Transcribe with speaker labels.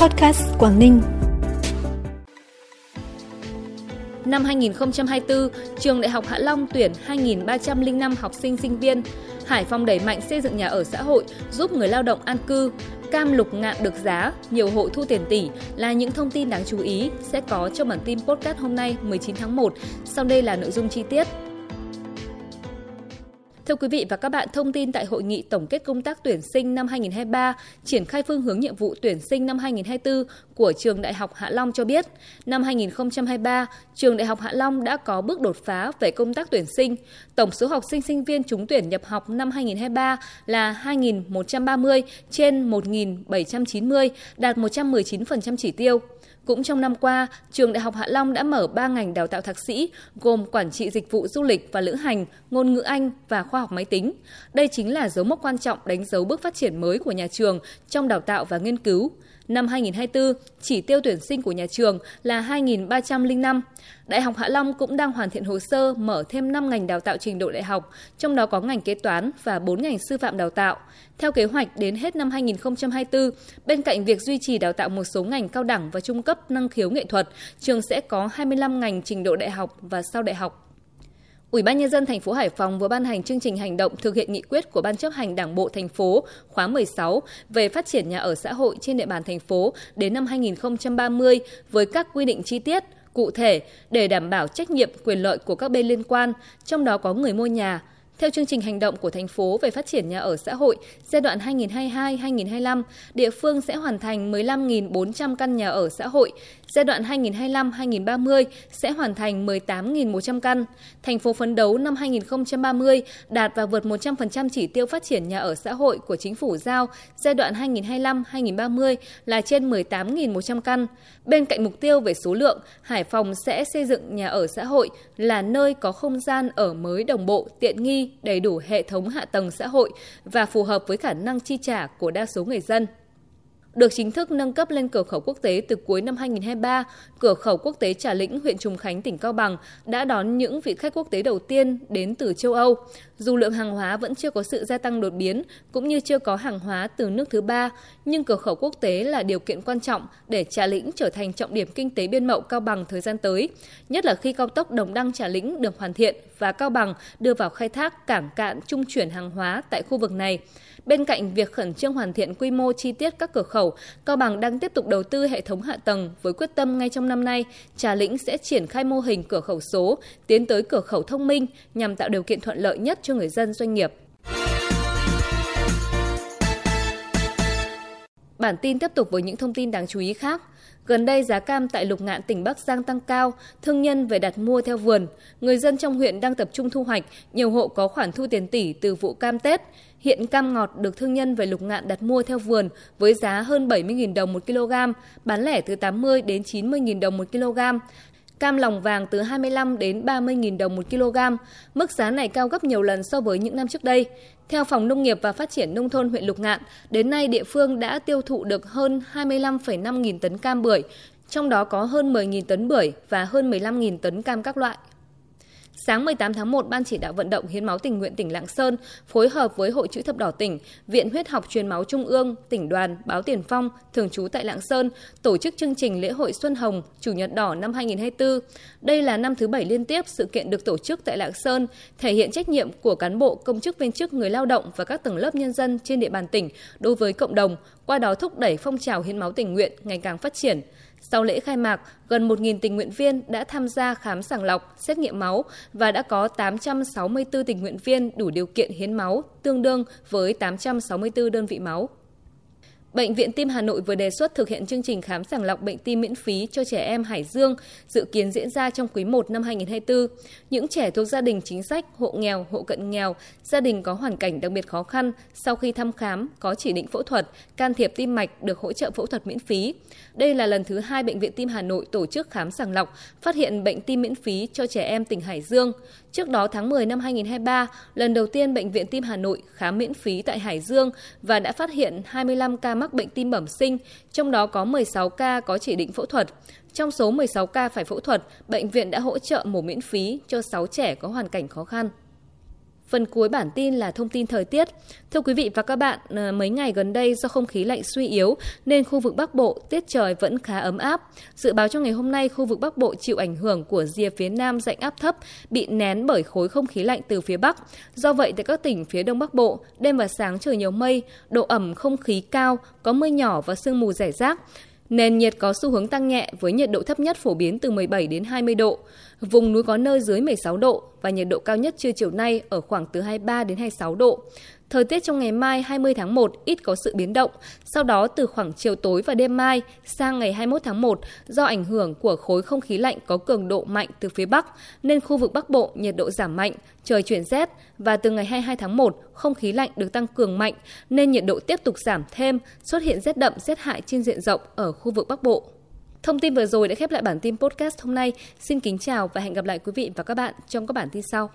Speaker 1: Podcast Quảng Ninh.
Speaker 2: Năm 2024, trường Đại học Hạ Long tuyển 2.305 học sinh sinh viên. Hải Phòng đẩy mạnh xây dựng nhà ở xã hội, giúp người lao động an cư. Cam lục ngạn được giá, nhiều hộ thu tiền tỷ là những thông tin đáng chú ý sẽ có trong bản tin podcast hôm nay 19 tháng 1. Sau đây là nội dung chi tiết. Thưa quý vị và các bạn, thông tin tại hội nghị tổng kết công tác tuyển sinh năm 2023, triển khai phương hướng nhiệm vụ tuyển sinh năm 2024 của trường Đại học Hạ Long cho biết, năm 2023, trường Đại học Hạ Long đã có bước đột phá về công tác tuyển sinh. Tổng số học sinh sinh viên trúng tuyển nhập học năm 2023 là 2.130 trên 1.790, đạt 119% chỉ tiêu. Cũng trong năm qua, trường Đại học Hạ Long đã mở 3 ngành đào tạo thạc sĩ gồm quản trị dịch vụ du lịch và lữ hành, ngôn ngữ Anh và khoa học máy tính. Đây chính là dấu mốc quan trọng đánh dấu bước phát triển mới của nhà trường trong đào tạo và nghiên cứu. Năm 2024, chỉ tiêu tuyển sinh của nhà trường là 2.305. Đại học Hạ Long cũng đang hoàn thiện hồ sơ mở thêm 5 ngành đào tạo trình độ đại học, trong đó có ngành kế toán và 4 ngành sư phạm đào tạo. Theo kế hoạch đến hết năm 2024, bên cạnh việc duy trì đào tạo một số ngành cao đẳng và trung cấp năng khiếu nghệ thuật, trường sẽ có 25 ngành trình độ đại học và sau đại học. Ủy ban nhân dân thành phố Hải Phòng vừa ban hành chương trình hành động thực hiện nghị quyết của Ban chấp hành Đảng bộ thành phố khóa 16 về phát triển nhà ở xã hội trên địa bàn thành phố đến năm 2030 với các quy định chi tiết, cụ thể để đảm bảo trách nhiệm quyền lợi của các bên liên quan, trong đó có người mua nhà, theo chương trình hành động của thành phố về phát triển nhà ở xã hội giai đoạn 2022-2025, địa phương sẽ hoàn thành 15.400 căn nhà ở xã hội, giai đoạn 2025-2030 sẽ hoàn thành 18.100 căn. Thành phố phấn đấu năm 2030 đạt và vượt 100% chỉ tiêu phát triển nhà ở xã hội của chính phủ giao giai đoạn 2025-2030 là trên 18.100 căn. Bên cạnh mục tiêu về số lượng, Hải Phòng sẽ xây dựng nhà ở xã hội là nơi có không gian ở mới đồng bộ, tiện nghi, đầy đủ hệ thống hạ tầng xã hội và phù hợp với khả năng chi trả của đa số người dân được chính thức nâng cấp lên cửa khẩu quốc tế từ cuối năm 2023, cửa khẩu quốc tế Trà Lĩnh, huyện Trùng Khánh, tỉnh Cao Bằng đã đón những vị khách quốc tế đầu tiên đến từ châu Âu. Dù lượng hàng hóa vẫn chưa có sự gia tăng đột biến, cũng như chưa có hàng hóa từ nước thứ ba, nhưng cửa khẩu quốc tế là điều kiện quan trọng để Trà Lĩnh trở thành trọng điểm kinh tế biên mậu Cao Bằng thời gian tới, nhất là khi cao tốc Đồng Đăng Trà Lĩnh được hoàn thiện và Cao Bằng đưa vào khai thác cảng cạn trung chuyển hàng hóa tại khu vực này. Bên cạnh việc khẩn trương hoàn thiện quy mô chi tiết các cửa khẩu, Cao Bằng đang tiếp tục đầu tư hệ thống hạ tầng với quyết tâm ngay trong năm nay, Trà Lĩnh sẽ triển khai mô hình cửa khẩu số, tiến tới cửa khẩu thông minh nhằm tạo điều kiện thuận lợi nhất cho người dân doanh nghiệp. Bản tin tiếp tục với những thông tin đáng chú ý khác. Gần đây giá cam tại Lục Ngạn tỉnh Bắc Giang tăng cao, thương nhân về đặt mua theo vườn. Người dân trong huyện đang tập trung thu hoạch, nhiều hộ có khoản thu tiền tỷ từ vụ cam Tết. Hiện cam ngọt được thương nhân về Lục Ngạn đặt mua theo vườn với giá hơn 70.000 đồng một kg, bán lẻ từ 80 đến 90.000 đồng một kg cam lòng vàng từ 25 đến 30.000 đồng một kg. Mức giá này cao gấp nhiều lần so với những năm trước đây. Theo Phòng Nông nghiệp và Phát triển Nông thôn huyện Lục Ngạn, đến nay địa phương đã tiêu thụ được hơn 25,5 nghìn tấn cam bưởi, trong đó có hơn 10.000 tấn bưởi và hơn 15.000 tấn cam các loại. Sáng 18 tháng 1, Ban chỉ đạo vận động hiến máu tình nguyện tỉnh Lạng Sơn phối hợp với Hội chữ thập đỏ tỉnh, Viện huyết học truyền máu Trung ương, tỉnh đoàn, báo Tiền Phong, thường trú tại Lạng Sơn tổ chức chương trình lễ hội Xuân Hồng, Chủ nhật đỏ năm 2024. Đây là năm thứ bảy liên tiếp sự kiện được tổ chức tại Lạng Sơn, thể hiện trách nhiệm của cán bộ, công chức viên chức, người lao động và các tầng lớp nhân dân trên địa bàn tỉnh đối với cộng đồng, qua đó thúc đẩy phong trào hiến máu tình nguyện ngày càng phát triển. Sau lễ khai mạc, gần 1.000 tình nguyện viên đã tham gia khám sàng lọc, xét nghiệm máu và đã có 864 tình nguyện viên đủ điều kiện hiến máu, tương đương với 864 đơn vị máu. Bệnh viện Tim Hà Nội vừa đề xuất thực hiện chương trình khám sàng lọc bệnh tim miễn phí cho trẻ em Hải Dương, dự kiến diễn ra trong quý 1 năm 2024. Những trẻ thuộc gia đình chính sách, hộ nghèo, hộ cận nghèo, gia đình có hoàn cảnh đặc biệt khó khăn, sau khi thăm khám có chỉ định phẫu thuật, can thiệp tim mạch được hỗ trợ phẫu thuật miễn phí. Đây là lần thứ hai Bệnh viện Tim Hà Nội tổ chức khám sàng lọc, phát hiện bệnh tim miễn phí cho trẻ em tỉnh Hải Dương. Trước đó tháng 10 năm 2023, lần đầu tiên Bệnh viện Tim Hà Nội khám miễn phí tại Hải Dương và đã phát hiện 25 ca mắc bệnh tim bẩm sinh, trong đó có 16 ca có chỉ định phẫu thuật. Trong số 16 ca phải phẫu thuật, bệnh viện đã hỗ trợ mổ miễn phí cho 6 trẻ có hoàn cảnh khó khăn. Phần cuối bản tin là thông tin thời tiết. Thưa quý vị và các bạn, ờ, mấy ngày gần đây do không khí lạnh suy yếu nên khu vực Bắc Bộ tiết trời vẫn khá ấm áp. Dự báo cho ngày hôm nay khu vực Bắc Bộ chịu ảnh hưởng của rìa phía Nam dạnh áp thấp bị nén bởi khối không khí lạnh từ phía Bắc. Do vậy tại các tỉnh phía Đông Bắc Bộ, đêm và sáng trời nhiều mây, độ ẩm không khí cao, có mưa nhỏ và sương mù rải rác. Nền nhiệt có xu hướng tăng nhẹ với nhiệt độ thấp nhất phổ biến từ 17 đến 20 độ. Vùng núi có nơi dưới 16 độ và nhiệt độ cao nhất trưa chiều nay ở khoảng từ 23 đến 26 độ. Thời tiết trong ngày mai 20 tháng 1 ít có sự biến động, sau đó từ khoảng chiều tối và đêm mai sang ngày 21 tháng 1 do ảnh hưởng của khối không khí lạnh có cường độ mạnh từ phía Bắc nên khu vực Bắc Bộ nhiệt độ giảm mạnh, trời chuyển rét và từ ngày 22 tháng 1 không khí lạnh được tăng cường mạnh nên nhiệt độ tiếp tục giảm thêm, xuất hiện rét đậm rét hại trên diện rộng ở khu vực Bắc Bộ. Thông tin vừa rồi đã khép lại bản tin podcast hôm nay. Xin kính chào và hẹn gặp lại quý vị và các bạn trong các bản tin sau.